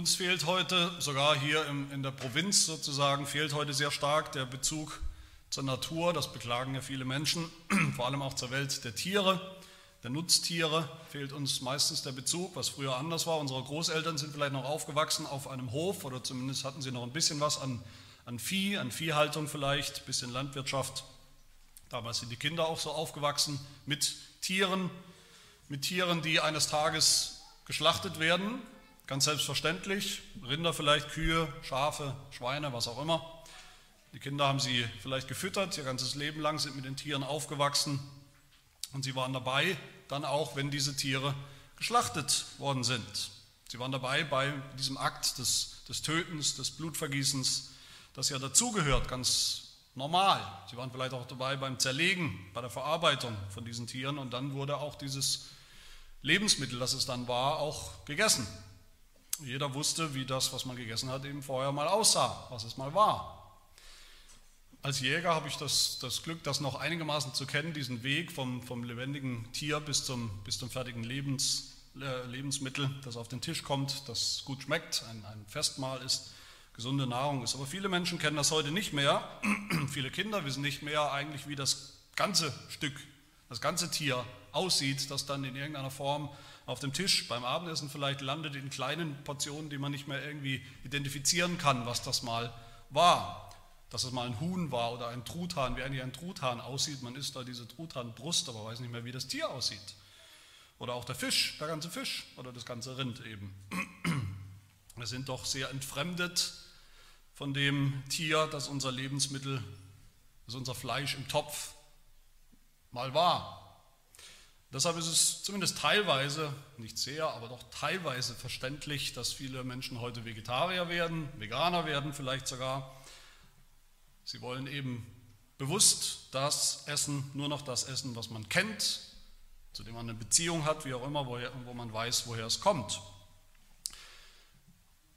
Uns fehlt heute, sogar hier in der Provinz sozusagen, fehlt heute sehr stark der Bezug zur Natur. Das beklagen ja viele Menschen, vor allem auch zur Welt der Tiere, der Nutztiere fehlt uns meistens der Bezug, was früher anders war. Unsere Großeltern sind vielleicht noch aufgewachsen auf einem Hof oder zumindest hatten sie noch ein bisschen was an, an Vieh, an Viehhaltung vielleicht, ein bisschen Landwirtschaft. Damals sind die Kinder auch so aufgewachsen mit Tieren, mit Tieren, die eines Tages geschlachtet werden, ganz selbstverständlich. Rinder vielleicht, Kühe, Schafe, Schweine, was auch immer. Die Kinder haben sie vielleicht gefüttert, ihr ganzes Leben lang sind mit den Tieren aufgewachsen und sie waren dabei, dann auch, wenn diese Tiere geschlachtet worden sind. Sie waren dabei bei diesem Akt des, des Tötens, des Blutvergießens, das ja dazugehört, ganz normal. Sie waren vielleicht auch dabei beim Zerlegen, bei der Verarbeitung von diesen Tieren und dann wurde auch dieses Lebensmittel, das es dann war, auch gegessen. Jeder wusste, wie das, was man gegessen hat, eben vorher mal aussah, was es mal war. Als Jäger habe ich das, das Glück, das noch einigermaßen zu kennen, diesen Weg vom, vom lebendigen Tier bis zum, bis zum fertigen Lebens, äh, Lebensmittel, das auf den Tisch kommt, das gut schmeckt, ein, ein Festmahl ist gesunde Nahrung ist. Aber viele Menschen kennen das heute nicht mehr. viele Kinder wissen nicht mehr eigentlich, wie das ganze Stück, das ganze Tier aussieht, das dann in irgendeiner Form auf dem Tisch beim Abendessen vielleicht landet in kleinen Portionen, die man nicht mehr irgendwie identifizieren kann, was das mal war. Dass es mal ein Huhn war oder ein Truthahn, wie eigentlich ein Truthahn aussieht. Man isst da diese Truthahnbrust, aber weiß nicht mehr, wie das Tier aussieht. Oder auch der Fisch, der ganze Fisch oder das ganze Rind eben. Wir sind doch sehr entfremdet von dem Tier, das unser Lebensmittel, das unser Fleisch im Topf mal war. Deshalb ist es zumindest teilweise, nicht sehr, aber doch teilweise verständlich, dass viele Menschen heute Vegetarier werden, Veganer werden vielleicht sogar. Sie wollen eben bewusst das essen, nur noch das essen, was man kennt, zu dem man eine Beziehung hat, wie auch immer, wo man weiß, woher es kommt.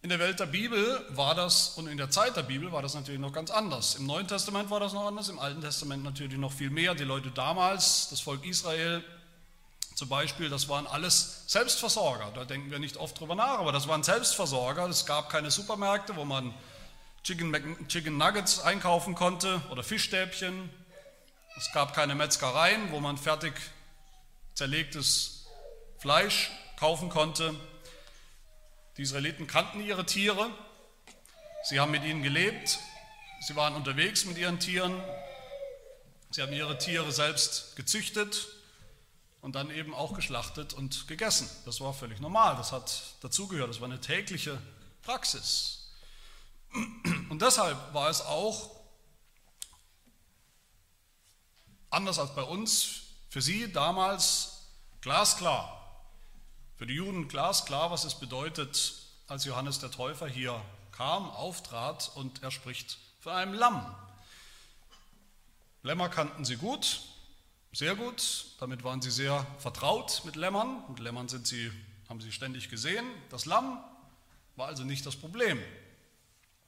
In der Welt der Bibel war das und in der Zeit der Bibel war das natürlich noch ganz anders. Im Neuen Testament war das noch anders, im Alten Testament natürlich noch viel mehr. Die Leute damals, das Volk Israel zum Beispiel, das waren alles Selbstversorger. Da denken wir nicht oft drüber nach, aber das waren Selbstversorger. Es gab keine Supermärkte, wo man Chicken, Chicken Nuggets einkaufen konnte oder Fischstäbchen. Es gab keine Metzgereien, wo man fertig zerlegtes Fleisch kaufen konnte. Die Israeliten kannten ihre Tiere, sie haben mit ihnen gelebt, sie waren unterwegs mit ihren Tieren, sie haben ihre Tiere selbst gezüchtet und dann eben auch geschlachtet und gegessen. Das war völlig normal, das hat dazugehört, das war eine tägliche Praxis. Und deshalb war es auch anders als bei uns für sie damals glasklar, für die Juden glasklar, was es bedeutet, als Johannes der Täufer hier kam, auftrat und er spricht von einem Lamm. Lämmer kannten sie gut, sehr gut, damit waren sie sehr vertraut mit Lämmern. Mit Lämmern sind sie, haben sie ständig gesehen. Das Lamm war also nicht das Problem.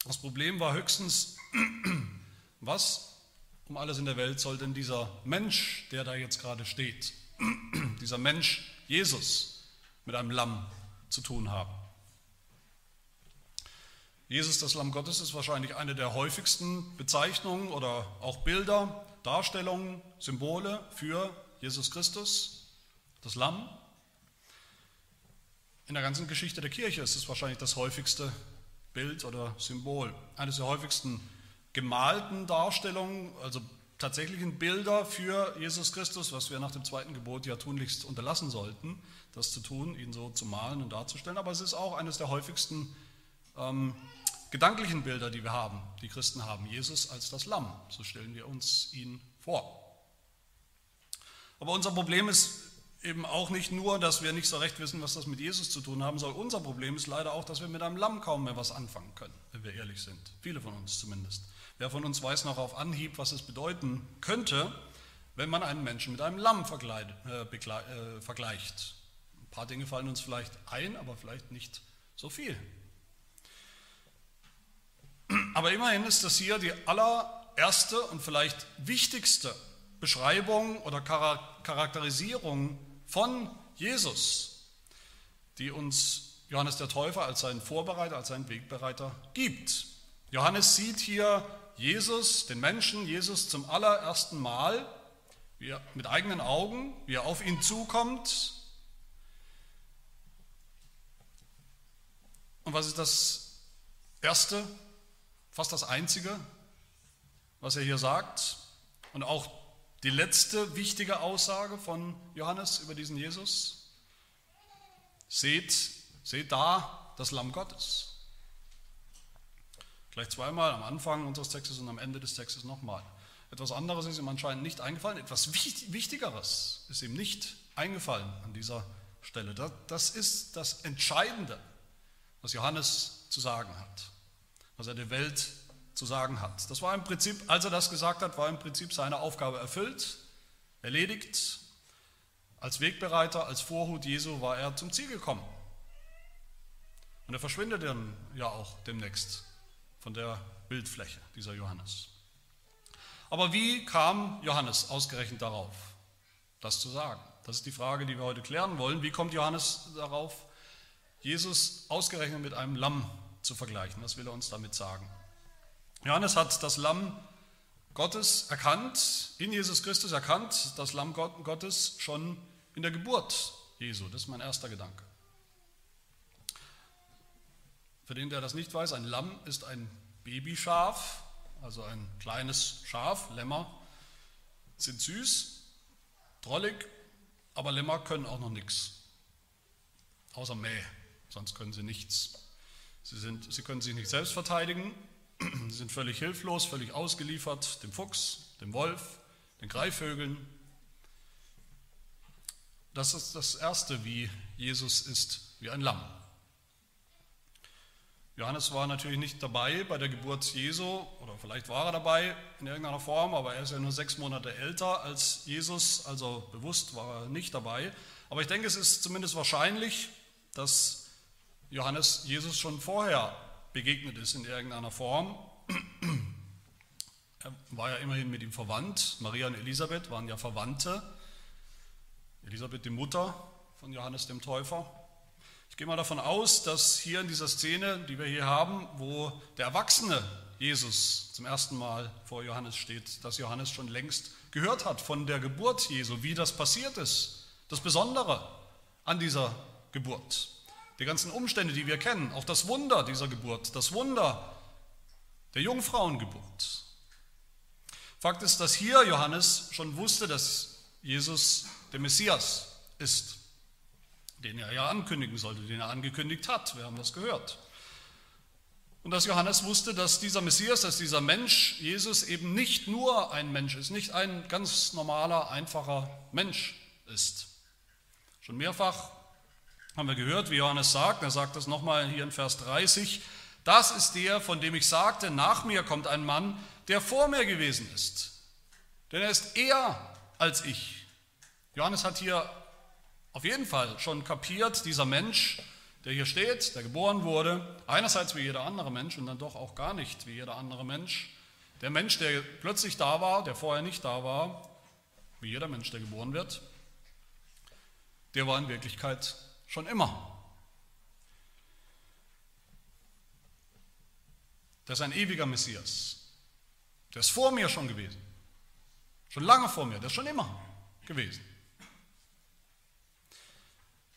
Das Problem war höchstens, was um alles in der Welt soll denn dieser Mensch, der da jetzt gerade steht, dieser Mensch Jesus, mit einem Lamm zu tun haben. Jesus, das Lamm Gottes, ist wahrscheinlich eine der häufigsten Bezeichnungen oder auch Bilder, Darstellungen, Symbole für Jesus Christus, das Lamm. In der ganzen Geschichte der Kirche ist es wahrscheinlich das häufigste Bild oder Symbol. Eines der häufigsten gemalten Darstellungen, also tatsächlichen Bilder für Jesus Christus, was wir nach dem zweiten Gebot ja tunlichst unterlassen sollten, das zu tun, ihn so zu malen und darzustellen. Aber es ist auch eines der häufigsten ähm, gedanklichen Bilder, die wir haben, die Christen haben. Jesus als das Lamm, so stellen wir uns ihn vor. Aber unser Problem ist eben auch nicht nur, dass wir nicht so recht wissen, was das mit Jesus zu tun haben soll. Unser Problem ist leider auch, dass wir mit einem Lamm kaum mehr was anfangen können, wenn wir ehrlich sind. Viele von uns zumindest. Wer von uns weiß noch auf Anhieb, was es bedeuten könnte, wenn man einen Menschen mit einem Lamm äh, äh, vergleicht? Ein paar Dinge fallen uns vielleicht ein, aber vielleicht nicht so viel. Aber immerhin ist das hier die allererste und vielleicht wichtigste Beschreibung oder Charakterisierung von Jesus, die uns Johannes der Täufer als seinen Vorbereiter, als seinen Wegbereiter gibt. Johannes sieht hier Jesus, den Menschen, Jesus zum allerersten Mal, wie er mit eigenen Augen, wie er auf ihn zukommt. Und was ist das Erste, fast das Einzige, was er hier sagt? Und auch die letzte wichtige Aussage von Johannes über diesen Jesus? Seht, seht da das Lamm Gottes. Gleich zweimal am Anfang unseres Textes und am Ende des Textes nochmal. Etwas anderes ist ihm anscheinend nicht eingefallen, etwas Wichtigeres ist ihm nicht eingefallen an dieser Stelle. Das ist das Entscheidende, was Johannes zu sagen hat, was er der Welt zu sagen hat. Das war im Prinzip, als er das gesagt hat, war im Prinzip seine Aufgabe erfüllt, erledigt. Als Wegbereiter, als Vorhut Jesu war er zum Ziel gekommen. Und er verschwindet dann ja auch demnächst von der Bildfläche, dieser Johannes. Aber wie kam Johannes ausgerechnet darauf, das zu sagen? Das ist die Frage, die wir heute klären wollen. Wie kommt Johannes darauf, Jesus ausgerechnet mit einem Lamm zu vergleichen? Was will er uns damit sagen? Johannes hat das Lamm Gottes erkannt, in Jesus Christus erkannt, das Lamm Gottes schon in der Geburt Jesu. Das ist mein erster Gedanke. Für den, der das nicht weiß, ein Lamm ist ein Babyschaf, also ein kleines Schaf. Lämmer sind süß, drollig, aber Lämmer können auch noch nichts, außer Mäh, sonst können sie nichts. Sie, sind, sie können sich nicht selbst verteidigen, sind völlig hilflos, völlig ausgeliefert dem Fuchs, dem Wolf, den Greifvögeln. Das ist das Erste, wie Jesus ist, wie ein Lamm. Johannes war natürlich nicht dabei bei der Geburt Jesu, oder vielleicht war er dabei in irgendeiner Form, aber er ist ja nur sechs Monate älter als Jesus, also bewusst war er nicht dabei. Aber ich denke, es ist zumindest wahrscheinlich, dass Johannes Jesus schon vorher begegnet ist in irgendeiner Form. Er war ja immerhin mit ihm verwandt. Maria und Elisabeth waren ja Verwandte. Elisabeth die Mutter von Johannes dem Täufer. Ich gehe mal davon aus, dass hier in dieser Szene, die wir hier haben, wo der erwachsene Jesus zum ersten Mal vor Johannes steht, dass Johannes schon längst gehört hat von der Geburt Jesu, wie das passiert ist. Das Besondere an dieser Geburt. Die ganzen Umstände, die wir kennen, auch das Wunder dieser Geburt, das Wunder der Jungfrauengeburt. Fakt ist, dass hier Johannes schon wusste, dass Jesus der Messias ist den er ja ankündigen sollte, den er angekündigt hat. Wir haben das gehört. Und dass Johannes wusste, dass dieser Messias, dass dieser Mensch, Jesus, eben nicht nur ein Mensch ist, nicht ein ganz normaler, einfacher Mensch ist. Schon mehrfach haben wir gehört, wie Johannes sagt, er sagt das nochmal hier in Vers 30, das ist der, von dem ich sagte, nach mir kommt ein Mann, der vor mir gewesen ist. Denn er ist eher als ich. Johannes hat hier auf jeden Fall schon kapiert, dieser Mensch, der hier steht, der geboren wurde, einerseits wie jeder andere Mensch und dann doch auch gar nicht wie jeder andere Mensch, der Mensch, der plötzlich da war, der vorher nicht da war, wie jeder Mensch, der geboren wird, der war in Wirklichkeit schon immer. Der ist ein ewiger Messias. Der ist vor mir schon gewesen. Schon lange vor mir, der ist schon immer gewesen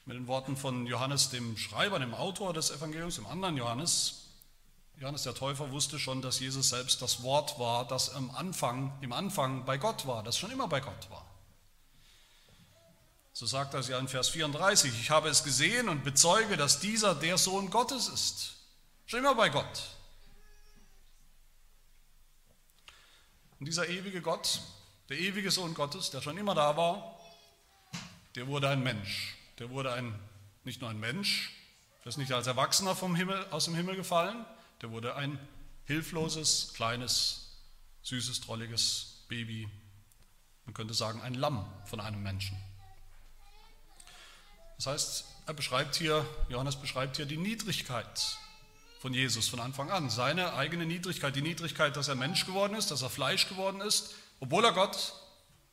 mit den Worten von Johannes, dem Schreiber, dem Autor des Evangeliums, dem anderen Johannes. Johannes der Täufer wusste schon, dass Jesus selbst das Wort war, das im Anfang, im Anfang bei Gott war, das schon immer bei Gott war. So sagt er es ja in Vers 34, ich habe es gesehen und bezeuge, dass dieser der Sohn Gottes ist. Schon immer bei Gott. Und dieser ewige Gott, der ewige Sohn Gottes, der schon immer da war, der wurde ein Mensch. Der wurde ein, nicht nur ein Mensch, der ist nicht als Erwachsener vom Himmel, aus dem Himmel gefallen, der wurde ein hilfloses, kleines, süßes, drolliges Baby. Man könnte sagen, ein Lamm von einem Menschen. Das heißt, er beschreibt hier, Johannes beschreibt hier die Niedrigkeit von Jesus von Anfang an. Seine eigene Niedrigkeit, die Niedrigkeit, dass er Mensch geworden ist, dass er Fleisch geworden ist, obwohl er Gott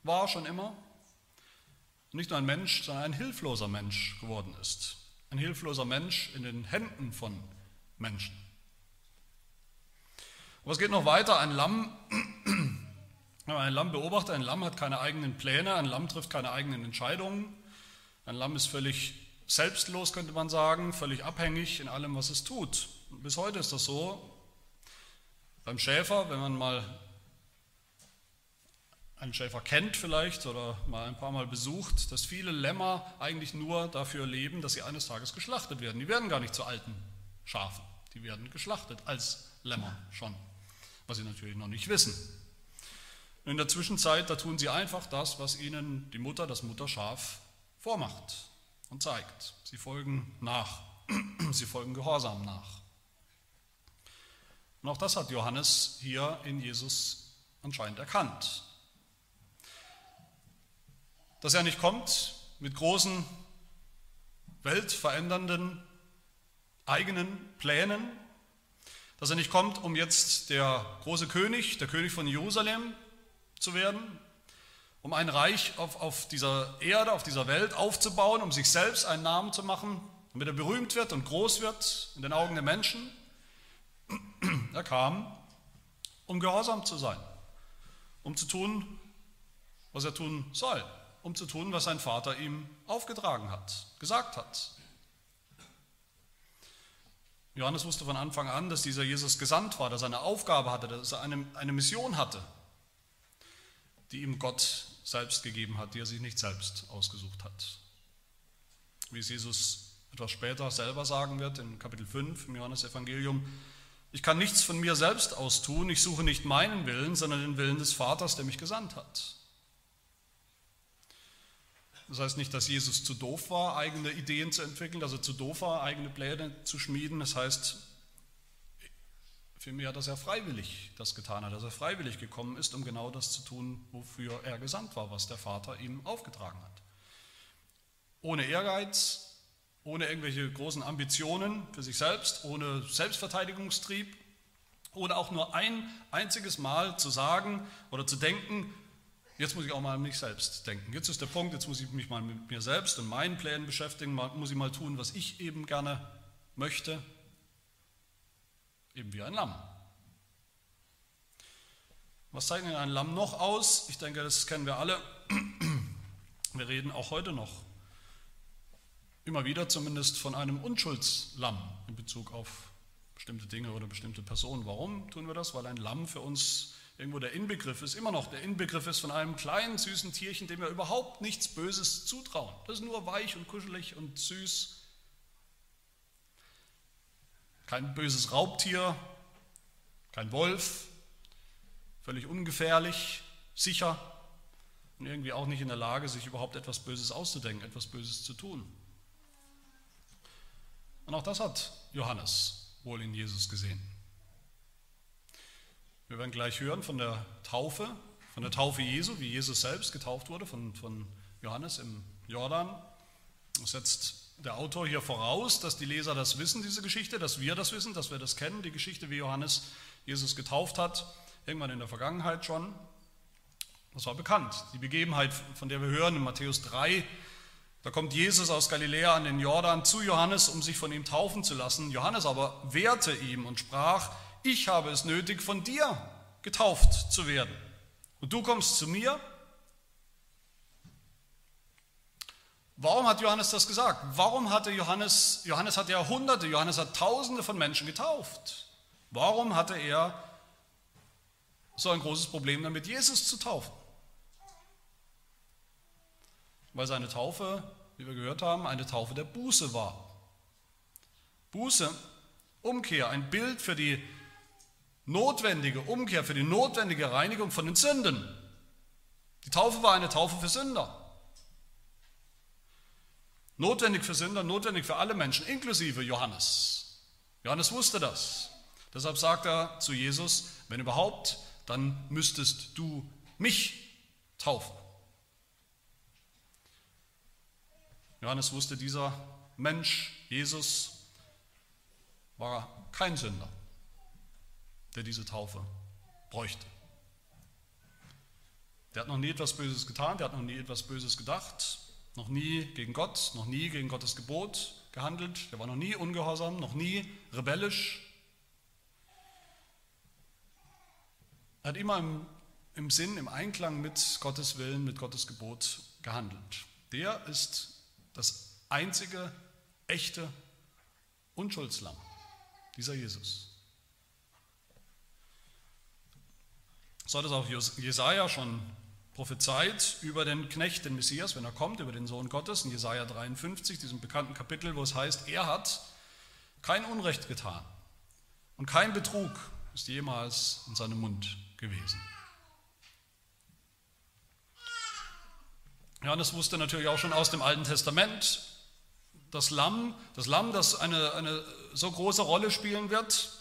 war schon immer nicht nur ein Mensch, sondern ein hilfloser Mensch geworden ist. ein hilfloser Mensch in den Händen von Menschen. Aber es geht noch weiter. Ein Lamm, wenn man ein Lamm beobachtet, ein Lamm hat keine eigenen Pläne, ein Lamm trifft keine eigenen Entscheidungen. Ein Lamm ist völlig selbstlos, könnte man sagen, völlig abhängig in allem, was es tut. bis heute ist das so. Beim Schäfer, wenn man mal einen Schäfer kennt vielleicht oder mal ein paar Mal besucht, dass viele Lämmer eigentlich nur dafür leben, dass sie eines Tages geschlachtet werden. Die werden gar nicht zu alten Schafen, die werden geschlachtet als Lämmer schon, was sie natürlich noch nicht wissen. Und in der Zwischenzeit, da tun sie einfach das, was ihnen die Mutter, das Mutterschaf vormacht und zeigt. Sie folgen nach, sie folgen gehorsam nach. Und auch das hat Johannes hier in Jesus anscheinend erkannt dass er nicht kommt mit großen, weltverändernden eigenen Plänen, dass er nicht kommt, um jetzt der große König, der König von Jerusalem zu werden, um ein Reich auf, auf dieser Erde, auf dieser Welt aufzubauen, um sich selbst einen Namen zu machen, damit er berühmt wird und groß wird in den Augen der Menschen. Er kam, um gehorsam zu sein, um zu tun, was er tun soll, um zu tun, was sein Vater ihm aufgetragen hat, gesagt hat. Johannes wusste von Anfang an, dass dieser Jesus gesandt war, dass er eine Aufgabe hatte, dass er eine, eine Mission hatte, die ihm Gott selbst gegeben hat, die er sich nicht selbst ausgesucht hat. Wie es Jesus etwas später selber sagen wird, in Kapitel 5 im Johannesevangelium, ich kann nichts von mir selbst aus tun, ich suche nicht meinen Willen, sondern den Willen des Vaters, der mich gesandt hat. Das heißt nicht, dass Jesus zu doof war, eigene Ideen zu entwickeln, dass er zu doof war, eigene Pläne zu schmieden. Das heißt vielmehr, dass er freiwillig das getan hat, dass er freiwillig gekommen ist, um genau das zu tun, wofür er gesandt war, was der Vater ihm aufgetragen hat. Ohne Ehrgeiz, ohne irgendwelche großen Ambitionen für sich selbst, ohne Selbstverteidigungstrieb, ohne auch nur ein einziges Mal zu sagen oder zu denken, Jetzt muss ich auch mal an mich selbst denken. Jetzt ist der Punkt, jetzt muss ich mich mal mit mir selbst und meinen Plänen beschäftigen, muss ich mal tun, was ich eben gerne möchte, eben wie ein Lamm. Was zeichnet ein Lamm noch aus? Ich denke, das kennen wir alle. Wir reden auch heute noch immer wieder zumindest von einem Unschuldslamm in Bezug auf bestimmte Dinge oder bestimmte Personen. Warum tun wir das? Weil ein Lamm für uns irgendwo der Inbegriff ist, immer noch der Inbegriff ist von einem kleinen, süßen Tierchen, dem wir überhaupt nichts Böses zutrauen. Das ist nur weich und kuschelig und süß. Kein böses Raubtier, kein Wolf, völlig ungefährlich, sicher und irgendwie auch nicht in der Lage, sich überhaupt etwas Böses auszudenken, etwas Böses zu tun. Und auch das hat Johannes wohl in Jesus gesehen. Wir werden gleich hören von der Taufe, von der Taufe Jesu, wie Jesus selbst getauft wurde von, von Johannes im Jordan. Das setzt der Autor hier voraus, dass die Leser das wissen, diese Geschichte, dass wir das wissen, dass wir das kennen, die Geschichte, wie Johannes Jesus getauft hat, irgendwann in der Vergangenheit schon. Das war bekannt. Die Begebenheit, von der wir hören in Matthäus 3, da kommt Jesus aus Galiläa an den Jordan zu Johannes, um sich von ihm taufen zu lassen. Johannes aber wehrte ihm und sprach, ich habe es nötig, von dir getauft zu werden. Und du kommst zu mir? Warum hat Johannes das gesagt? Warum hatte Johannes, Johannes hat ja Hunderte, Johannes hat Tausende von Menschen getauft. Warum hatte er so ein großes Problem damit, Jesus zu taufen? Weil seine Taufe, wie wir gehört haben, eine Taufe der Buße war. Buße, Umkehr, ein Bild für die notwendige Umkehr, für die notwendige Reinigung von den Sünden. Die Taufe war eine Taufe für Sünder. Notwendig für Sünder, notwendig für alle Menschen, inklusive Johannes. Johannes wusste das. Deshalb sagt er zu Jesus, wenn überhaupt, dann müsstest du mich taufen. Johannes wusste, dieser Mensch, Jesus, war kein Sünder der diese Taufe bräuchte. Der hat noch nie etwas Böses getan, der hat noch nie etwas Böses gedacht, noch nie gegen Gott, noch nie gegen Gottes Gebot gehandelt, der war noch nie ungehorsam, noch nie rebellisch. Er hat immer im, im Sinn, im Einklang mit Gottes Willen, mit Gottes Gebot gehandelt. Der ist das einzige echte Unschuldslamm, dieser Jesus. So hat es auch Jesaja schon prophezeit über den Knecht, den Messias, wenn er kommt, über den Sohn Gottes in Jesaja 53, diesem bekannten Kapitel, wo es heißt: Er hat kein Unrecht getan und kein Betrug ist jemals in seinem Mund gewesen. Johannes wusste natürlich auch schon aus dem Alten Testament, das Lamm, das Lamm, das eine, eine so große Rolle spielen wird,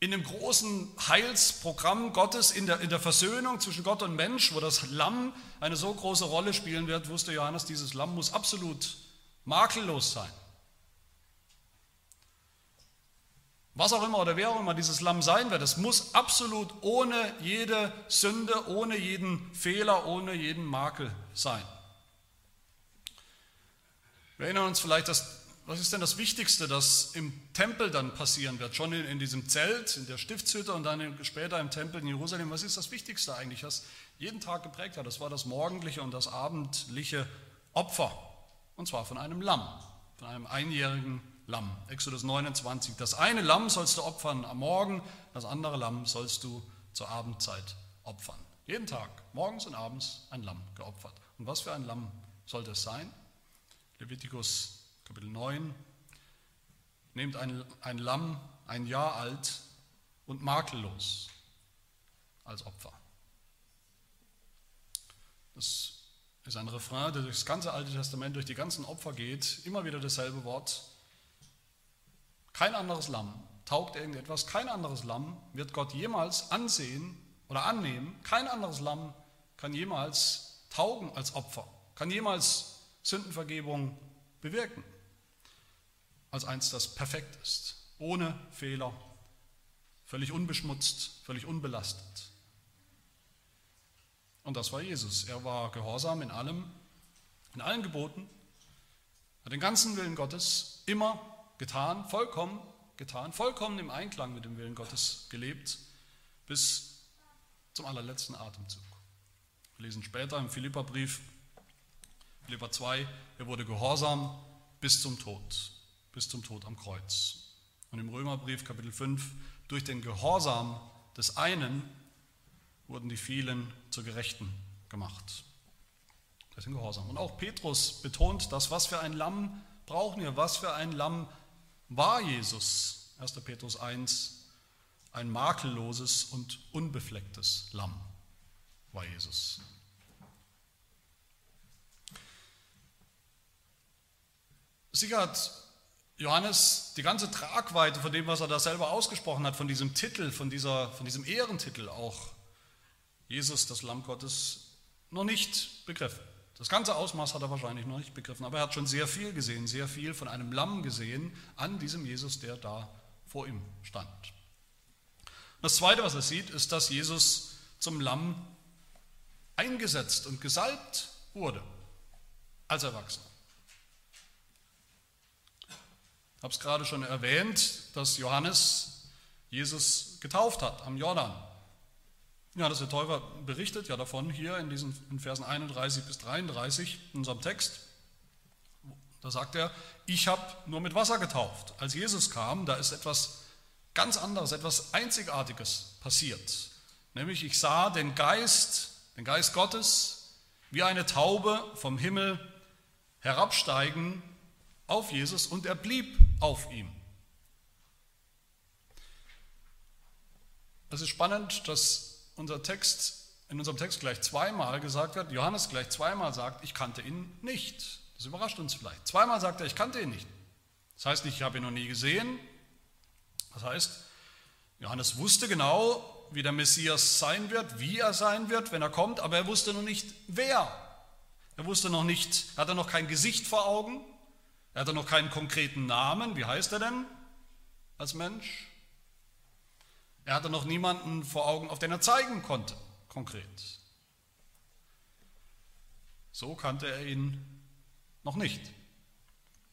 in dem großen Heilsprogramm Gottes, in der, in der Versöhnung zwischen Gott und Mensch, wo das Lamm eine so große Rolle spielen wird, wusste Johannes, dieses Lamm muss absolut makellos sein. Was auch immer oder wer auch immer dieses Lamm sein wird, es muss absolut ohne jede Sünde, ohne jeden Fehler, ohne jeden Makel sein. Wir erinnern uns vielleicht, dass, was ist denn das Wichtigste, das im Tempel dann passieren wird? Schon in, in diesem Zelt, in der Stiftshütte und dann später im Tempel in Jerusalem. Was ist das Wichtigste eigentlich, was jeden Tag geprägt hat? Das war das morgendliche und das abendliche Opfer. Und zwar von einem Lamm, von einem einjährigen Lamm. Exodus 29. Das eine Lamm sollst du opfern am Morgen, das andere Lamm sollst du zur Abendzeit opfern. Jeden Tag, morgens und abends ein Lamm geopfert. Und was für ein Lamm sollte es sein? Levitikus Kapitel 9. Nehmt ein, ein Lamm, ein Jahr alt und makellos als Opfer. Das ist ein Refrain, der durch das ganze Alte Testament, durch die ganzen Opfer geht. Immer wieder dasselbe Wort. Kein anderes Lamm taugt irgendetwas. Kein anderes Lamm wird Gott jemals ansehen oder annehmen. Kein anderes Lamm kann jemals taugen als Opfer, kann jemals Sündenvergebung bewirken, als eins, das perfekt ist, ohne Fehler, völlig unbeschmutzt, völlig unbelastet. Und das war Jesus. Er war gehorsam in allem, in allen Geboten, hat den ganzen Willen Gottes immer getan, vollkommen getan, vollkommen im Einklang mit dem Willen Gottes gelebt, bis zum allerletzten Atemzug. Wir lesen später im Philipperbrief, Philippa 2, er wurde gehorsam bis zum Tod, bis zum Tod am Kreuz. Und im Römerbrief Kapitel 5, durch den Gehorsam des einen wurden die vielen zu Gerechten gemacht. Das ist ein Gehorsam. Und auch Petrus betont das, was für ein Lamm brauchen wir, was für ein Lamm war Jesus, 1. Petrus 1, ein makelloses und unbeflecktes Lamm war Jesus. Hat Johannes die ganze Tragweite von dem, was er da selber ausgesprochen hat, von diesem Titel, von, dieser, von diesem Ehrentitel auch, Jesus, das Lamm Gottes, noch nicht begriffen. Das ganze Ausmaß hat er wahrscheinlich noch nicht begriffen, aber er hat schon sehr viel gesehen, sehr viel von einem Lamm gesehen an diesem Jesus, der da vor ihm stand. Das Zweite, was er sieht, ist, dass Jesus zum Lamm eingesetzt und gesalbt wurde als Erwachsener. Ich habe es gerade schon erwähnt, dass Johannes Jesus getauft hat am Jordan. Ja, das der Täufer berichtet ja davon hier in diesen in Versen 31 bis 33 in unserem Text. Da sagt er, ich habe nur mit Wasser getauft. Als Jesus kam, da ist etwas ganz anderes, etwas Einzigartiges passiert. Nämlich ich sah den Geist, den Geist Gottes, wie eine Taube vom Himmel herabsteigen auf Jesus und er blieb auf ihm. Es ist spannend, dass unser Text, in unserem Text gleich zweimal gesagt wird, Johannes gleich zweimal sagt, ich kannte ihn nicht. Das überrascht uns vielleicht. Zweimal sagt er, ich kannte ihn nicht. Das heißt nicht, ich habe ihn noch nie gesehen. Das heißt, Johannes wusste genau, wie der Messias sein wird, wie er sein wird, wenn er kommt, aber er wusste noch nicht, wer. Er wusste noch nicht, er hatte noch kein Gesicht vor Augen, er hatte noch keinen konkreten Namen. Wie heißt er denn als Mensch? Er hatte noch niemanden vor Augen, auf den er zeigen konnte, konkret. So kannte er ihn noch nicht.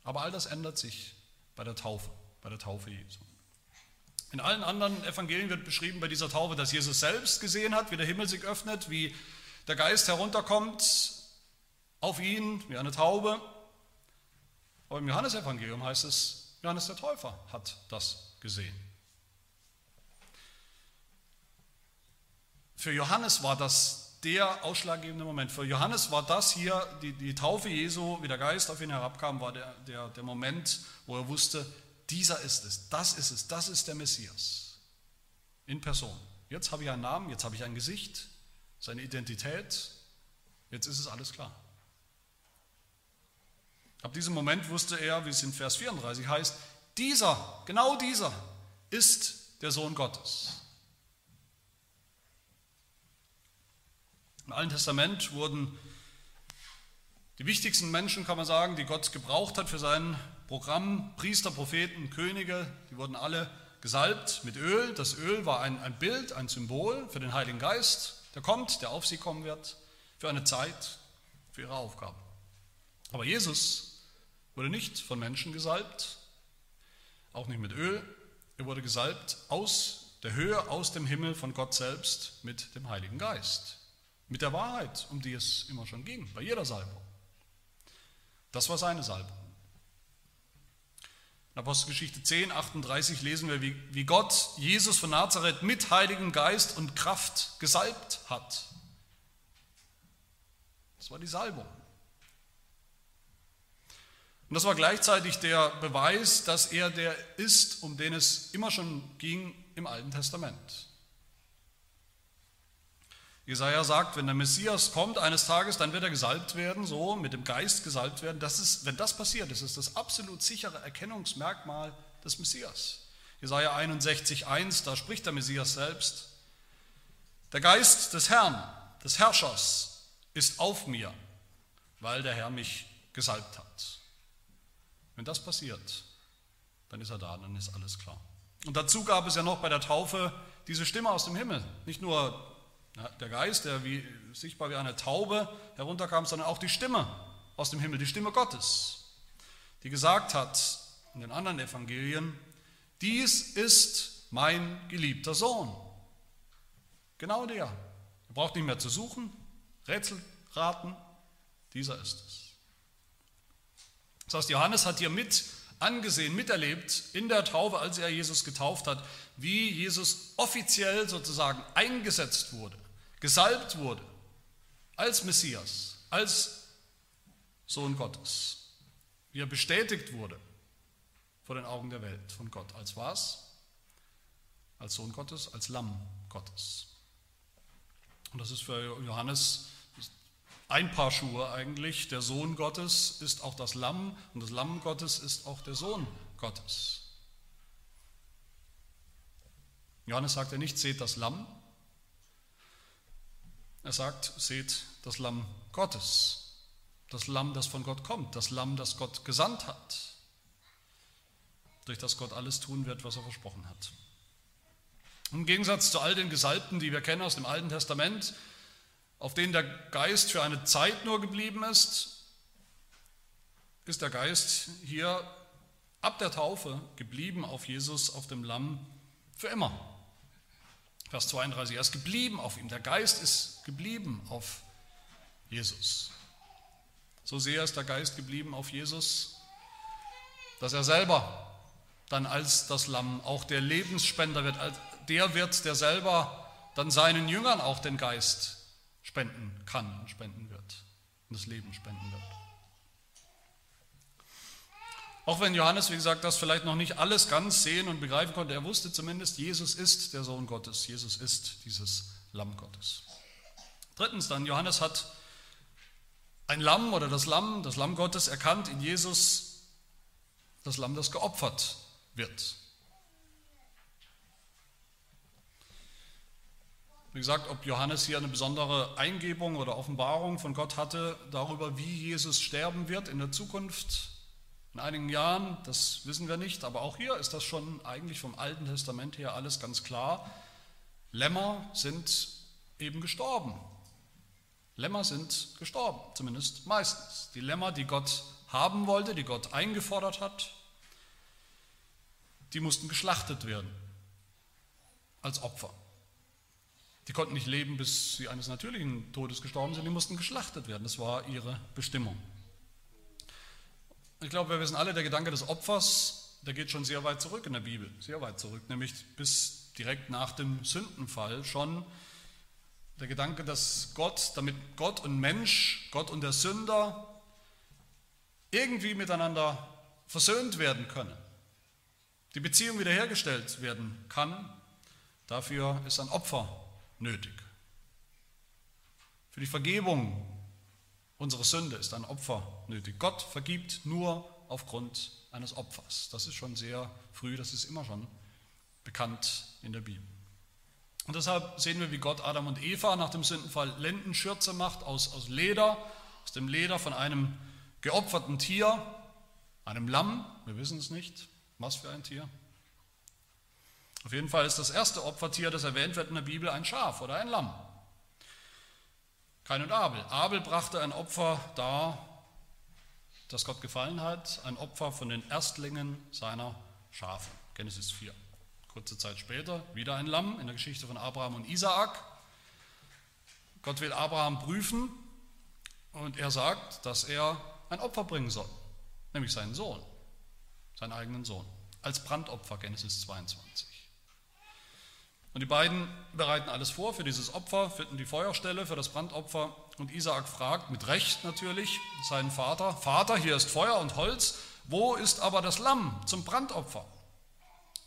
Aber all das ändert sich bei der Taufe, bei der Taufe Jesu. In allen anderen Evangelien wird beschrieben bei dieser Taufe, dass Jesus selbst gesehen hat, wie der Himmel sich öffnet, wie der Geist herunterkommt auf ihn wie eine Taube. Aber im Johannesevangelium heißt es, Johannes der Täufer hat das gesehen. Für Johannes war das der ausschlaggebende Moment. Für Johannes war das hier, die, die Taufe Jesu, wie der Geist auf ihn herabkam, war der, der, der Moment, wo er wusste, dieser ist es, das ist es, das ist der Messias in Person. Jetzt habe ich einen Namen, jetzt habe ich ein Gesicht, seine Identität, jetzt ist es alles klar. Ab diesem Moment wusste er, wie es in Vers 34 heißt, dieser, genau dieser ist der Sohn Gottes. Im Alten Testament wurden die wichtigsten Menschen, kann man sagen, die Gott gebraucht hat für sein Programm, Priester, Propheten, Könige, die wurden alle gesalbt mit Öl. Das Öl war ein, ein Bild, ein Symbol für den Heiligen Geist, der kommt, der auf sie kommen wird, für eine Zeit, für ihre Aufgaben. Aber Jesus wurde nicht von Menschen gesalbt, auch nicht mit Öl, er wurde gesalbt aus der Höhe, aus dem Himmel von Gott selbst mit dem Heiligen Geist. Mit der Wahrheit, um die es immer schon ging, bei jeder Salbung. Das war seine Salbung. In Apostelgeschichte 10, 38 lesen wir, wie, wie Gott Jesus von Nazareth mit Heiligen Geist und Kraft gesalbt hat. Das war die Salbung. Und das war gleichzeitig der Beweis, dass er der ist, um den es immer schon ging im Alten Testament. Jesaja sagt, wenn der Messias kommt eines Tages, dann wird er gesalbt werden, so mit dem Geist gesalbt werden. Das ist, wenn das passiert, das ist das absolut sichere Erkennungsmerkmal des Messias. Jesaja 61,1, da spricht der Messias selbst. Der Geist des Herrn, des Herrschers, ist auf mir, weil der Herr mich gesalbt hat. Wenn das passiert, dann ist er da, dann ist alles klar. Und dazu gab es ja noch bei der Taufe diese Stimme aus dem Himmel. Nicht nur der Geist, der wie, sichtbar wie eine Taube herunterkam, sondern auch die Stimme aus dem Himmel, die Stimme Gottes, die gesagt hat in den anderen Evangelien, dies ist mein geliebter Sohn. Genau der. Er braucht nicht mehr zu suchen, Rätsel raten, dieser ist es. Das heißt, Johannes hat hier mit angesehen, miterlebt in der Taufe, als er Jesus getauft hat, wie Jesus offiziell sozusagen eingesetzt wurde gesalbt wurde als Messias, als Sohn Gottes, wie er bestätigt wurde vor den Augen der Welt von Gott. Als was? Als Sohn Gottes, als Lamm Gottes. Und das ist für Johannes ein Paar Schuhe eigentlich. Der Sohn Gottes ist auch das Lamm und das Lamm Gottes ist auch der Sohn Gottes. Johannes sagt ja nicht, seht das Lamm, er sagt, seht das Lamm Gottes, das Lamm, das von Gott kommt, das Lamm, das Gott gesandt hat, durch das Gott alles tun wird, was er versprochen hat. Im Gegensatz zu all den Gesalbten, die wir kennen aus dem Alten Testament, auf denen der Geist für eine Zeit nur geblieben ist, ist der Geist hier ab der Taufe geblieben auf Jesus, auf dem Lamm, für immer. Vers 32, er ist geblieben auf ihm, der Geist ist geblieben auf Jesus. So sehr ist der Geist geblieben auf Jesus, dass er selber dann als das Lamm auch der Lebensspender wird, der wird, der selber dann seinen Jüngern auch den Geist spenden kann und spenden wird und das Leben spenden wird. Auch wenn Johannes, wie gesagt, das vielleicht noch nicht alles ganz sehen und begreifen konnte, er wusste zumindest, Jesus ist der Sohn Gottes, Jesus ist dieses Lamm Gottes. Drittens dann, Johannes hat ein Lamm oder das Lamm, das Lamm Gottes erkannt in Jesus, das Lamm, das geopfert wird. Wie gesagt, ob Johannes hier eine besondere Eingebung oder Offenbarung von Gott hatte darüber, wie Jesus sterben wird in der Zukunft, in einigen Jahren, das wissen wir nicht, aber auch hier ist das schon eigentlich vom Alten Testament her alles ganz klar. Lämmer sind eben gestorben. Lämmer sind gestorben, zumindest meistens. Die Lämmer, die Gott haben wollte, die Gott eingefordert hat, die mussten geschlachtet werden als Opfer. Die konnten nicht leben, bis sie eines natürlichen Todes gestorben sind, die mussten geschlachtet werden. Das war ihre Bestimmung. Ich glaube, wir wissen alle, der Gedanke des Opfers, der geht schon sehr weit zurück in der Bibel, sehr weit zurück, nämlich bis direkt nach dem Sündenfall schon der Gedanke, dass Gott, damit Gott und Mensch, Gott und der Sünder irgendwie miteinander versöhnt werden können, die Beziehung wiederhergestellt werden kann, dafür ist ein Opfer nötig. Für die Vergebung unserer Sünde ist ein Opfer nötig. Gott vergibt nur aufgrund eines Opfers. Das ist schon sehr früh, das ist immer schon bekannt in der Bibel. Und deshalb sehen wir, wie Gott Adam und Eva nach dem Sündenfall Lendenschürze macht aus, aus Leder, aus dem Leder von einem geopferten Tier, einem Lamm, wir wissen es nicht, was für ein Tier. Auf jeden Fall ist das erste Opfertier, das erwähnt wird in der Bibel, ein Schaf oder ein Lamm. Kain und Abel. Abel brachte ein Opfer dar, das Gott gefallen hat, ein Opfer von den Erstlingen seiner Schafe. Genesis 4. Kurze Zeit später wieder ein Lamm in der Geschichte von Abraham und Isaak. Gott will Abraham prüfen und er sagt, dass er ein Opfer bringen soll, nämlich seinen Sohn, seinen eigenen Sohn, als Brandopfer, Genesis 22. Und die beiden bereiten alles vor für dieses Opfer, finden die Feuerstelle für das Brandopfer. Und Isaak fragt, mit Recht natürlich, seinen Vater, Vater, hier ist Feuer und Holz, wo ist aber das Lamm zum Brandopfer?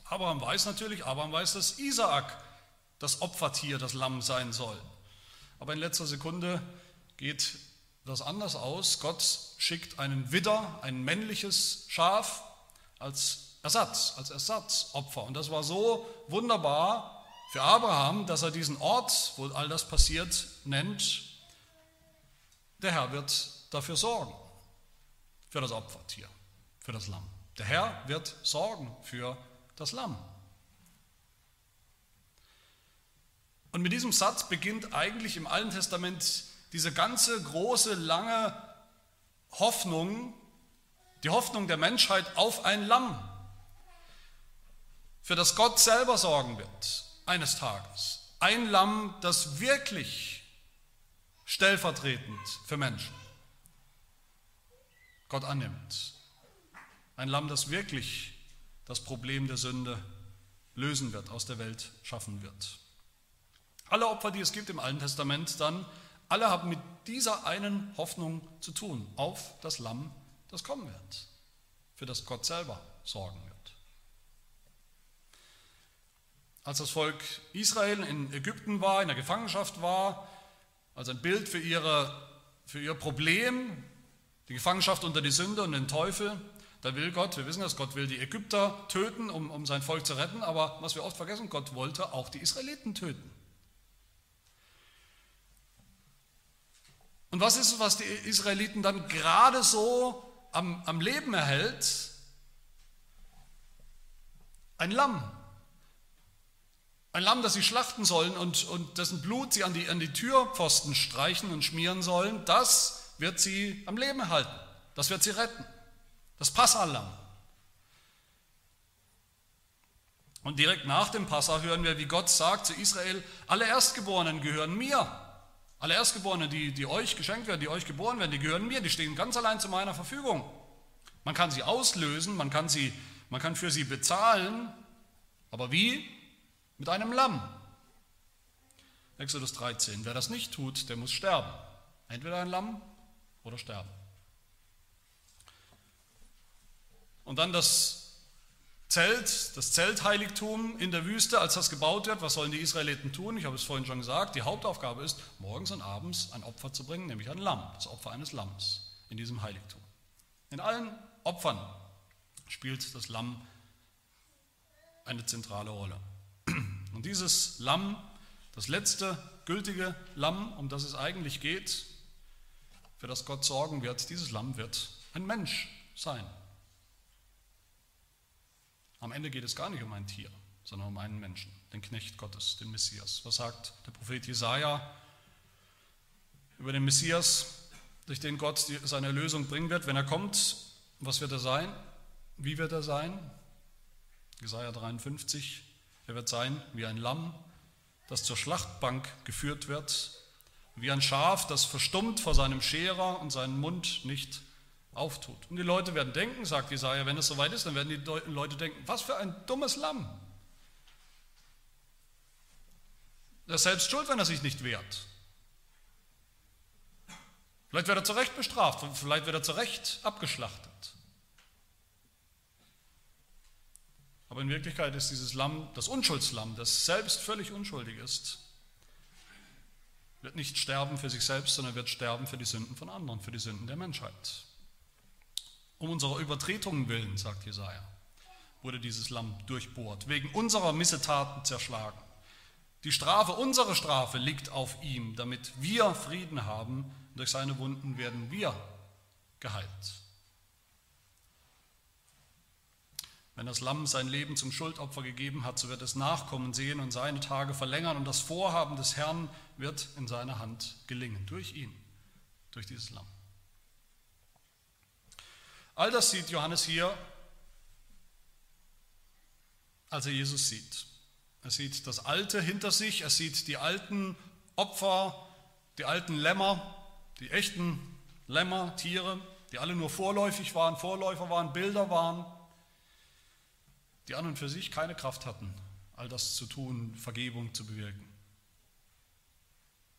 Abraham weiß natürlich, Abraham weiß, dass Isaak das Opfertier, das Lamm sein soll. Aber in letzter Sekunde geht das anders aus. Gott schickt einen Widder, ein männliches Schaf als Ersatz, als Ersatzopfer. Und das war so wunderbar, für Abraham, dass er diesen Ort, wo all das passiert, nennt, der Herr wird dafür sorgen, für das Opfertier, für das Lamm. Der Herr wird sorgen für das Lamm. Und mit diesem Satz beginnt eigentlich im Alten Testament diese ganze große, lange Hoffnung, die Hoffnung der Menschheit auf ein Lamm, für das Gott selber sorgen wird, eines Tages. Ein Lamm, das wirklich stellvertretend für Menschen Gott annimmt. Ein Lamm, das wirklich das Problem der Sünde lösen wird, aus der Welt schaffen wird. Alle Opfer, die es gibt im Alten Testament, dann, alle haben mit dieser einen Hoffnung zu tun, auf das Lamm, das kommen wird, für das Gott selber sorgen wird als das Volk Israel in Ägypten war, in der Gefangenschaft war, als ein Bild für, ihre, für ihr Problem, die Gefangenschaft unter die Sünde und den Teufel. Da will Gott, wir wissen das, Gott will die Ägypter töten, um, um sein Volk zu retten, aber was wir oft vergessen, Gott wollte auch die Israeliten töten. Und was ist es, was die Israeliten dann gerade so am, am Leben erhält? Ein Lamm, ein Lamm, das sie schlachten sollen und, und dessen Blut sie an die, an die Türpfosten streichen und schmieren sollen, das wird sie am Leben erhalten. Das wird sie retten. Das Passalam. Und direkt nach dem Passa hören wir, wie Gott sagt zu Israel, alle Erstgeborenen gehören mir. Alle Erstgeborenen, die, die euch geschenkt werden, die euch geboren werden, die gehören mir, die stehen ganz allein zu meiner Verfügung. Man kann sie auslösen, man kann, sie, man kann für sie bezahlen, aber wie? Mit einem Lamm. Exodus 13. Wer das nicht tut, der muss sterben. Entweder ein Lamm oder sterben. Und dann das Zelt, das Zeltheiligtum in der Wüste, als das gebaut wird. Was sollen die Israeliten tun? Ich habe es vorhin schon gesagt. Die Hauptaufgabe ist, morgens und abends ein Opfer zu bringen, nämlich ein Lamm, das Opfer eines Lamms in diesem Heiligtum. In allen Opfern spielt das Lamm eine zentrale Rolle. Und dieses Lamm, das letzte gültige Lamm, um das es eigentlich geht, für das Gott sorgen wird, dieses Lamm wird ein Mensch sein. Am Ende geht es gar nicht um ein Tier, sondern um einen Menschen, den Knecht Gottes, den Messias. Was sagt der Prophet Jesaja über den Messias? durch den Gott seine Erlösung bringen wird. Wenn er kommt, was wird er sein? Wie wird er sein? Jesaja 53, er wird sein wie ein Lamm, das zur Schlachtbank geführt wird, wie ein Schaf, das verstummt vor seinem Scherer und seinen Mund nicht auftut. Und die Leute werden denken, sagt Jesaja, wenn es soweit ist, dann werden die Leute denken, was für ein dummes Lamm. Er ist selbst schuld, wenn er sich nicht wehrt. Vielleicht wird er zu Recht bestraft, vielleicht wird er zu Recht abgeschlachtet. Aber in Wirklichkeit ist dieses Lamm das Unschuldslamm, das selbst völlig unschuldig ist, wird nicht sterben für sich selbst, sondern wird sterben für die Sünden von anderen, für die Sünden der Menschheit. Um unserer Übertretungen willen, sagt Jesaja, wurde dieses Lamm durchbohrt, wegen unserer Missetaten zerschlagen. Die Strafe, unsere Strafe liegt auf ihm, damit wir Frieden haben. Durch seine Wunden werden wir geheilt. Wenn das Lamm sein Leben zum Schuldopfer gegeben hat, so wird es Nachkommen sehen und seine Tage verlängern und das Vorhaben des Herrn wird in seiner Hand gelingen, durch ihn, durch dieses Lamm. All das sieht Johannes hier, als er Jesus sieht. Er sieht das Alte hinter sich, er sieht die alten Opfer, die alten Lämmer, die echten Lämmer, Tiere, die alle nur vorläufig waren, Vorläufer waren, Bilder waren die an und für sich keine Kraft hatten, all das zu tun, Vergebung zu bewirken,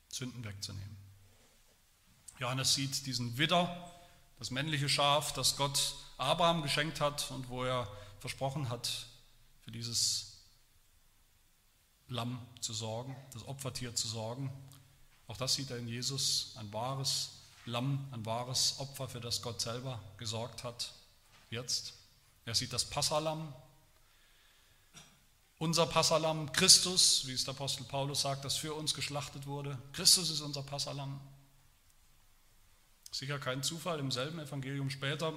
Sünden wegzunehmen. Johannes sieht diesen Widder, das männliche Schaf, das Gott Abraham geschenkt hat und wo er versprochen hat, für dieses Lamm zu sorgen, das Opfertier zu sorgen. Auch das sieht er in Jesus, ein wahres Lamm, ein wahres Opfer, für das Gott selber gesorgt hat, jetzt. Er sieht das Passalam, unser Passalam, Christus, wie es der Apostel Paulus sagt, das für uns geschlachtet wurde. Christus ist unser Passalam. Sicher kein Zufall, im selben Evangelium später,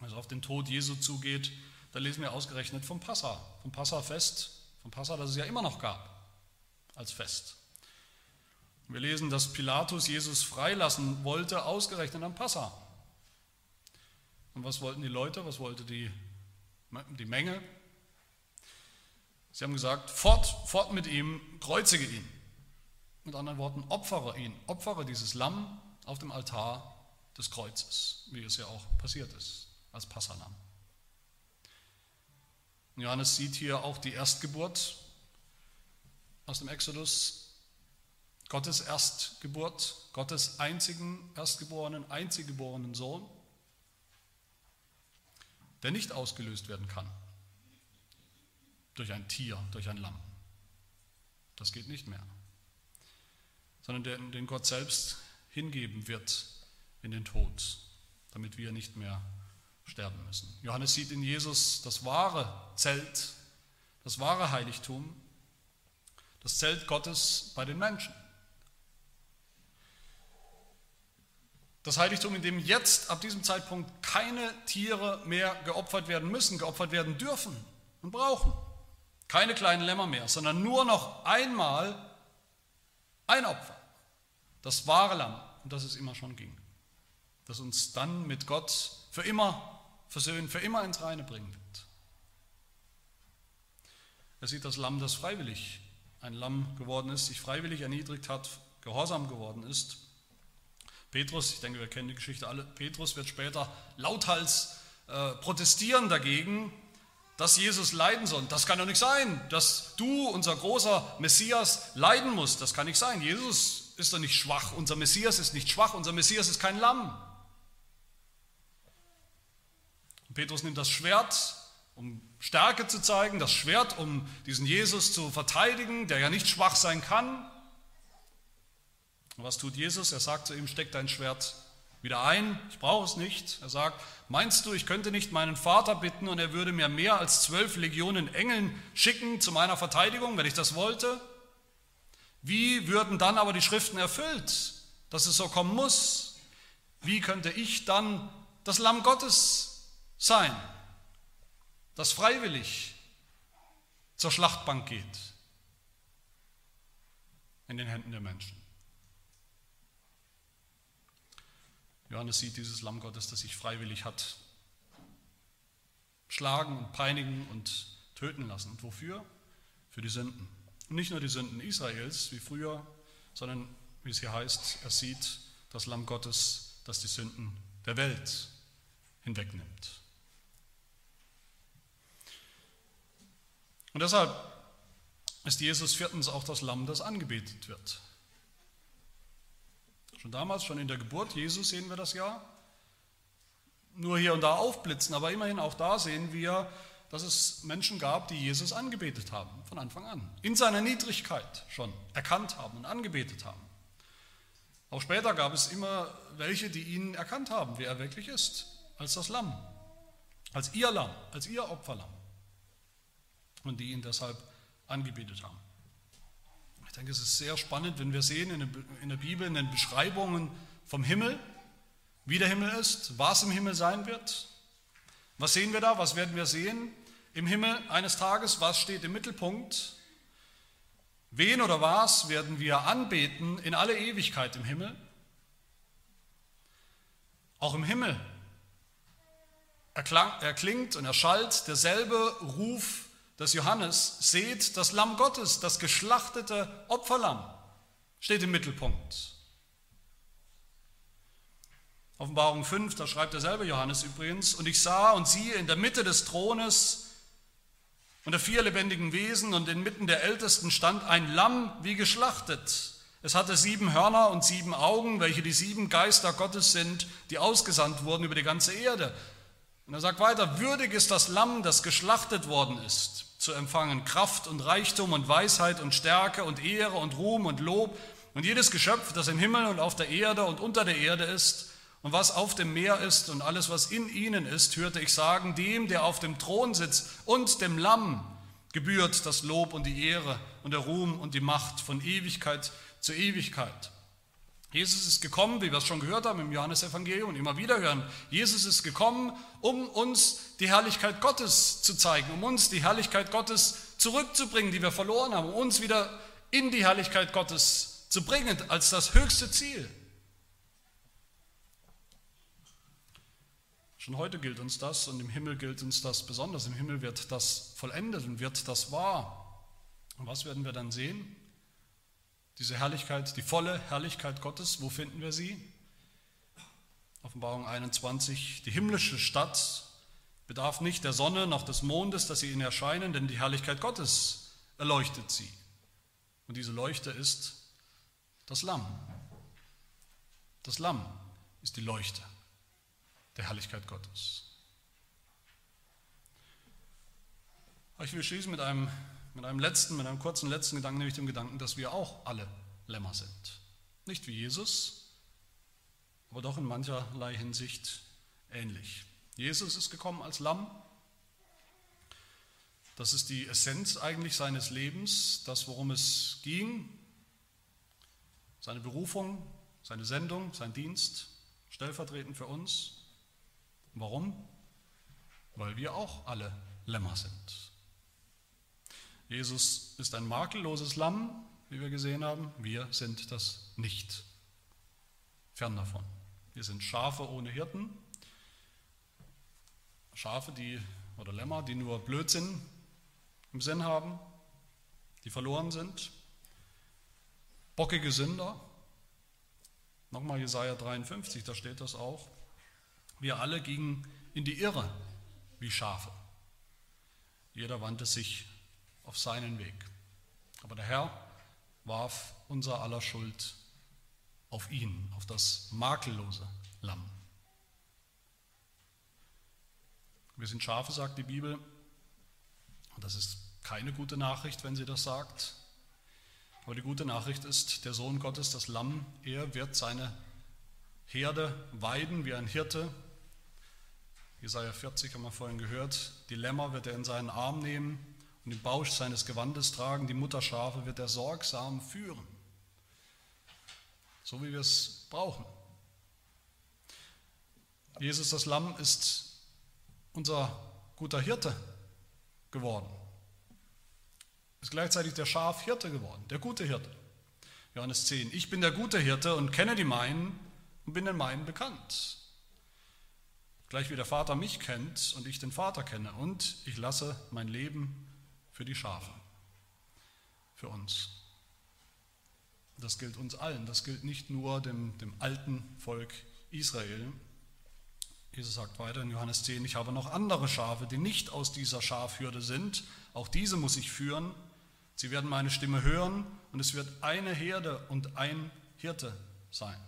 als es auf den Tod Jesu zugeht, da lesen wir ausgerechnet vom Passa, vom Passafest, vom Passa, das es ja immer noch gab als Fest. Wir lesen, dass Pilatus Jesus freilassen wollte, ausgerechnet am Passa. Und was wollten die Leute, was wollte die, die Menge? Sie haben gesagt, fort, fort mit ihm, kreuzige ihn. Mit anderen Worten, opfere ihn, opfere dieses Lamm auf dem Altar des Kreuzes, wie es ja auch passiert ist, als Passalam. Johannes sieht hier auch die Erstgeburt aus dem Exodus, Gottes Erstgeburt, Gottes einzigen Erstgeborenen, einziggeborenen Sohn, der nicht ausgelöst werden kann durch ein Tier, durch ein Lamm. Das geht nicht mehr. Sondern den, den Gott selbst hingeben wird in den Tod, damit wir nicht mehr sterben müssen. Johannes sieht in Jesus das wahre Zelt, das wahre Heiligtum, das Zelt Gottes bei den Menschen. Das Heiligtum, in dem jetzt ab diesem Zeitpunkt keine Tiere mehr geopfert werden müssen, geopfert werden dürfen und brauchen. Keine kleinen Lämmer mehr, sondern nur noch einmal ein Opfer. Das wahre Lamm, um das es immer schon ging. Das uns dann mit Gott für immer versöhnen, für immer ins Reine bringen wird. Er sieht das Lamm, das freiwillig ein Lamm geworden ist, sich freiwillig erniedrigt hat, gehorsam geworden ist. Petrus, ich denke, wir kennen die Geschichte alle, Petrus wird später lauthals äh, protestieren dagegen, dass Jesus leiden soll. Das kann doch nicht sein, dass du, unser großer Messias, leiden musst. Das kann nicht sein. Jesus ist doch nicht schwach. Unser Messias ist nicht schwach. Unser Messias ist kein Lamm. Petrus nimmt das Schwert, um Stärke zu zeigen, das Schwert, um diesen Jesus zu verteidigen, der ja nicht schwach sein kann. Und was tut Jesus? Er sagt zu ihm, steck dein Schwert wieder ein, ich brauche es nicht. Er sagt, meinst du, ich könnte nicht meinen Vater bitten und er würde mir mehr als zwölf Legionen Engeln schicken zu meiner Verteidigung, wenn ich das wollte? Wie würden dann aber die Schriften erfüllt, dass es so kommen muss? Wie könnte ich dann das Lamm Gottes sein, das freiwillig zur Schlachtbank geht in den Händen der Menschen? Johannes sieht dieses Lamm Gottes, das sich freiwillig hat schlagen und peinigen und töten lassen. Und wofür? Für die Sünden. Und nicht nur die Sünden Israels wie früher, sondern, wie es hier heißt, er sieht das Lamm Gottes, das die Sünden der Welt hinwegnimmt. Und deshalb ist Jesus viertens auch das Lamm, das angebetet wird. Schon damals, schon in der Geburt Jesus sehen wir das ja. Nur hier und da aufblitzen, aber immerhin auch da sehen wir, dass es Menschen gab, die Jesus angebetet haben, von Anfang an. In seiner Niedrigkeit schon erkannt haben und angebetet haben. Auch später gab es immer welche, die ihn erkannt haben, wer er wirklich ist, als das Lamm, als ihr Lamm, als ihr Opferlamm. Und die ihn deshalb angebetet haben. Ich denke, es ist sehr spannend, wenn wir sehen in der Bibel, in den Beschreibungen vom Himmel, wie der Himmel ist, was im Himmel sein wird. Was sehen wir da? Was werden wir sehen im Himmel eines Tages? Was steht im Mittelpunkt? Wen oder was werden wir anbeten in alle Ewigkeit im Himmel? Auch im Himmel erklingt und erschallt derselbe Ruf dass Johannes, seht das Lamm Gottes, das geschlachtete Opferlamm, steht im Mittelpunkt. Offenbarung 5, da schreibt derselbe Johannes übrigens, und ich sah und siehe in der Mitte des Thrones unter vier lebendigen Wesen und inmitten der Ältesten stand ein Lamm wie geschlachtet. Es hatte sieben Hörner und sieben Augen, welche die sieben Geister Gottes sind, die ausgesandt wurden über die ganze Erde. Und er sagt weiter, würdig ist das Lamm, das geschlachtet worden ist, zu empfangen Kraft und Reichtum und Weisheit und Stärke und Ehre und Ruhm und Lob und jedes Geschöpf, das im Himmel und auf der Erde und unter der Erde ist und was auf dem Meer ist und alles, was in ihnen ist, hörte ich sagen, dem, der auf dem Thron sitzt und dem Lamm gebührt das Lob und die Ehre und der Ruhm und die Macht von Ewigkeit zu Ewigkeit. Jesus ist gekommen, wie wir es schon gehört haben im Johannesevangelium und immer wieder hören. Jesus ist gekommen, um uns die Herrlichkeit Gottes zu zeigen, um uns die Herrlichkeit Gottes zurückzubringen, die wir verloren haben, um uns wieder in die Herrlichkeit Gottes zu bringen als das höchste Ziel. Schon heute gilt uns das und im Himmel gilt uns das besonders. Im Himmel wird das vollendet und wird das wahr. Und was werden wir dann sehen? Diese Herrlichkeit, die volle Herrlichkeit Gottes, wo finden wir sie? Offenbarung 21, die himmlische Stadt bedarf nicht der Sonne noch des Mondes, dass sie ihnen erscheinen, denn die Herrlichkeit Gottes erleuchtet sie. Und diese Leuchte ist das Lamm. Das Lamm ist die Leuchte der Herrlichkeit Gottes. Ich will schließen mit einem mit einem letzten, mit einem kurzen letzten Gedanken, nämlich dem Gedanken, dass wir auch alle Lämmer sind. Nicht wie Jesus, aber doch in mancherlei Hinsicht ähnlich. Jesus ist gekommen als Lamm. Das ist die Essenz eigentlich seines Lebens, das, worum es ging, seine Berufung, seine Sendung, sein Dienst, stellvertretend für uns. Warum? Weil wir auch alle Lämmer sind. Jesus ist ein makelloses Lamm, wie wir gesehen haben. Wir sind das nicht. Fern davon. Wir sind Schafe ohne Hirten. Schafe, die oder Lämmer, die nur Blödsinn im Sinn haben, die verloren sind. Bockige Sünder. Nochmal Jesaja 53, da steht das auch. Wir alle gingen in die Irre wie Schafe. Jeder wandte sich auf seinen Weg. Aber der Herr warf unser aller Schuld auf ihn, auf das makellose Lamm. Wir sind Schafe, sagt die Bibel. Und das ist keine gute Nachricht, wenn sie das sagt. Aber die gute Nachricht ist, der Sohn Gottes, das Lamm, er wird seine Herde weiden wie ein Hirte. Jesaja 40 haben wir vorhin gehört. Die Lämmer wird er in seinen Arm nehmen und den Bausch seines Gewandes tragen, die Mutterschafe wird er sorgsam führen. So wie wir es brauchen. Jesus, das Lamm, ist unser guter Hirte geworden. Ist gleichzeitig der Schafhirte geworden, der gute Hirte. Johannes 10. Ich bin der gute Hirte und kenne die meinen und bin den meinen bekannt. Gleich wie der Vater mich kennt und ich den Vater kenne. Und ich lasse mein Leben für die Schafe, für uns. Das gilt uns allen, das gilt nicht nur dem, dem alten Volk Israel. Jesus sagt weiter in Johannes 10, ich habe noch andere Schafe, die nicht aus dieser Schafhürde sind. Auch diese muss ich führen. Sie werden meine Stimme hören und es wird eine Herde und ein Hirte sein.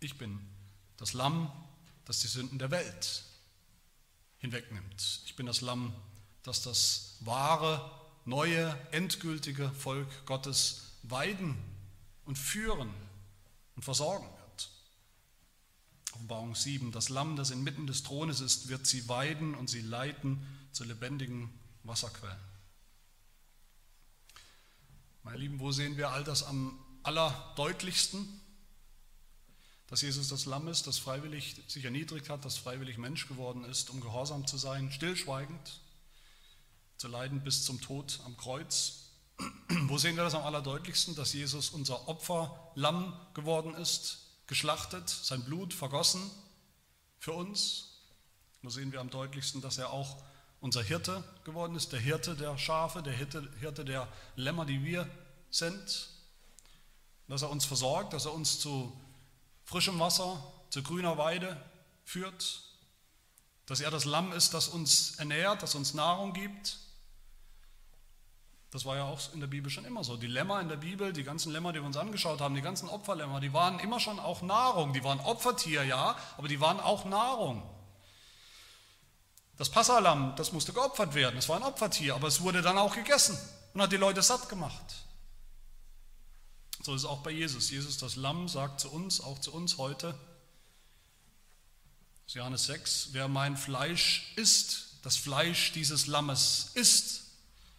Ich bin das Lamm, das die Sünden der Welt hinwegnimmt. Ich bin das Lamm, das das wahre, neue, endgültige Volk Gottes weiden und führen und versorgen wird. Offenbarung 7, das Lamm, das inmitten des Thrones ist, wird sie weiden und sie leiten zu lebendigen Wasserquellen. Meine Lieben, wo sehen wir all das am allerdeutlichsten? Dass Jesus das Lamm ist, das freiwillig sich erniedrigt hat, das freiwillig Mensch geworden ist, um gehorsam zu sein, stillschweigend, zu leiden bis zum Tod am Kreuz. Wo sehen wir das am allerdeutlichsten? Dass Jesus unser Opferlamm geworden ist, geschlachtet, sein Blut vergossen für uns. Wo sehen wir am deutlichsten, dass er auch unser Hirte geworden ist, der Hirte der Schafe, der Hirte, Hirte der Lämmer, die wir sind. Dass er uns versorgt, dass er uns zu frischem Wasser, zu grüner Weide führt. Dass er das Lamm ist, das uns ernährt, das uns Nahrung gibt das war ja auch in der Bibel schon immer so. Die Lämmer in der Bibel, die ganzen Lämmer, die wir uns angeschaut haben, die ganzen Opferlämmer, die waren immer schon auch Nahrung. Die waren Opfertier, ja, aber die waren auch Nahrung. Das Passalam, das musste geopfert werden. Es war ein Opfertier, aber es wurde dann auch gegessen und hat die Leute satt gemacht. So ist es auch bei Jesus. Jesus, das Lamm, sagt zu uns, auch zu uns heute, Johannes 6, wer mein Fleisch isst, das Fleisch dieses Lammes isst,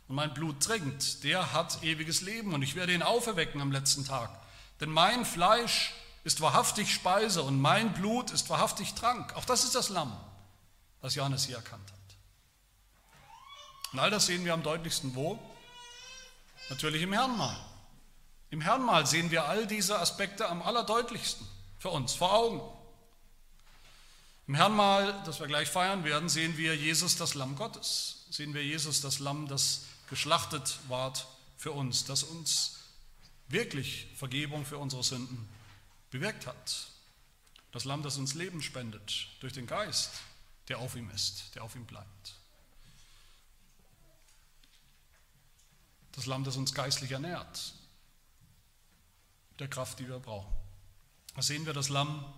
und mein Blut trinkt, der hat ewiges Leben und ich werde ihn auferwecken am letzten Tag. Denn mein Fleisch ist wahrhaftig Speise und mein Blut ist wahrhaftig Trank. Auch das ist das Lamm, das Johannes hier erkannt hat. Und all das sehen wir am deutlichsten wo? Natürlich im Herrenmahl. Im Herrenmahl sehen wir all diese Aspekte am allerdeutlichsten für uns, vor Augen. Im Herrenmahl, das wir gleich feiern werden, sehen wir Jesus, das Lamm Gottes. Sehen wir Jesus, das Lamm, das geschlachtet ward für uns, das uns wirklich Vergebung für unsere Sünden bewirkt hat. Das Lamm, das uns Leben spendet durch den Geist, der auf ihm ist, der auf ihm bleibt. Das Lamm, das uns geistlich ernährt, der Kraft, die wir brauchen. Da sehen wir das Lamm,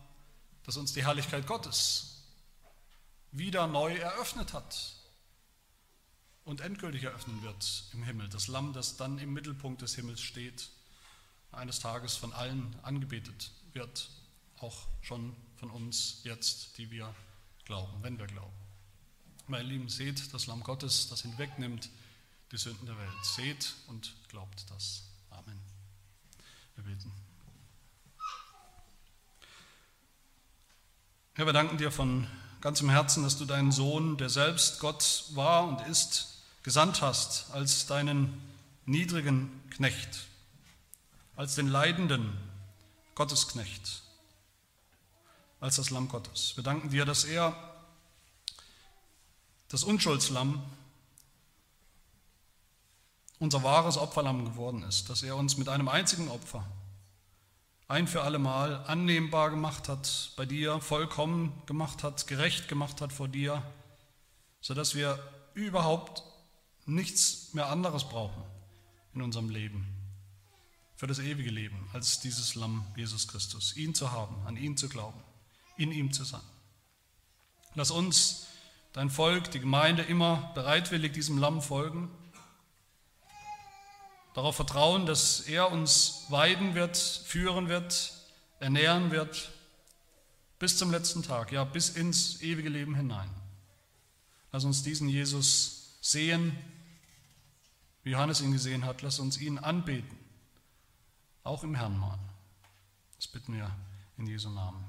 das uns die Herrlichkeit Gottes wieder neu eröffnet hat, und endgültig eröffnen wird im Himmel. Das Lamm, das dann im Mittelpunkt des Himmels steht, eines Tages von allen angebetet wird, auch schon von uns jetzt, die wir glauben, wenn wir glauben. Meine Lieben, seht das Lamm Gottes, das hinwegnimmt die Sünden der Welt. Seht und glaubt das. Amen. Wir beten. Herr, wir danken dir von ganzem Herzen, dass du deinen Sohn, der selbst Gott war und ist, gesandt hast als deinen niedrigen Knecht, als den leidenden Gottesknecht, als das Lamm Gottes. Wir danken dir, dass er das Unschuldslamm, unser wahres Opferlamm geworden ist, dass er uns mit einem einzigen Opfer ein für alle Mal annehmbar gemacht hat bei dir, vollkommen gemacht hat, gerecht gemacht hat vor dir, sodass wir überhaupt nichts mehr anderes brauchen in unserem Leben, für das ewige Leben, als dieses Lamm Jesus Christus, ihn zu haben, an ihn zu glauben, in ihm zu sein. Lass uns, dein Volk, die Gemeinde immer bereitwillig diesem Lamm folgen, darauf vertrauen, dass er uns weiden wird, führen wird, ernähren wird, bis zum letzten Tag, ja, bis ins ewige Leben hinein. Lass uns diesen Jesus sehen, wie Johannes ihn gesehen hat, lass uns ihn anbeten, auch im Herrn Herrnmahl. Das bitten wir in Jesu Namen.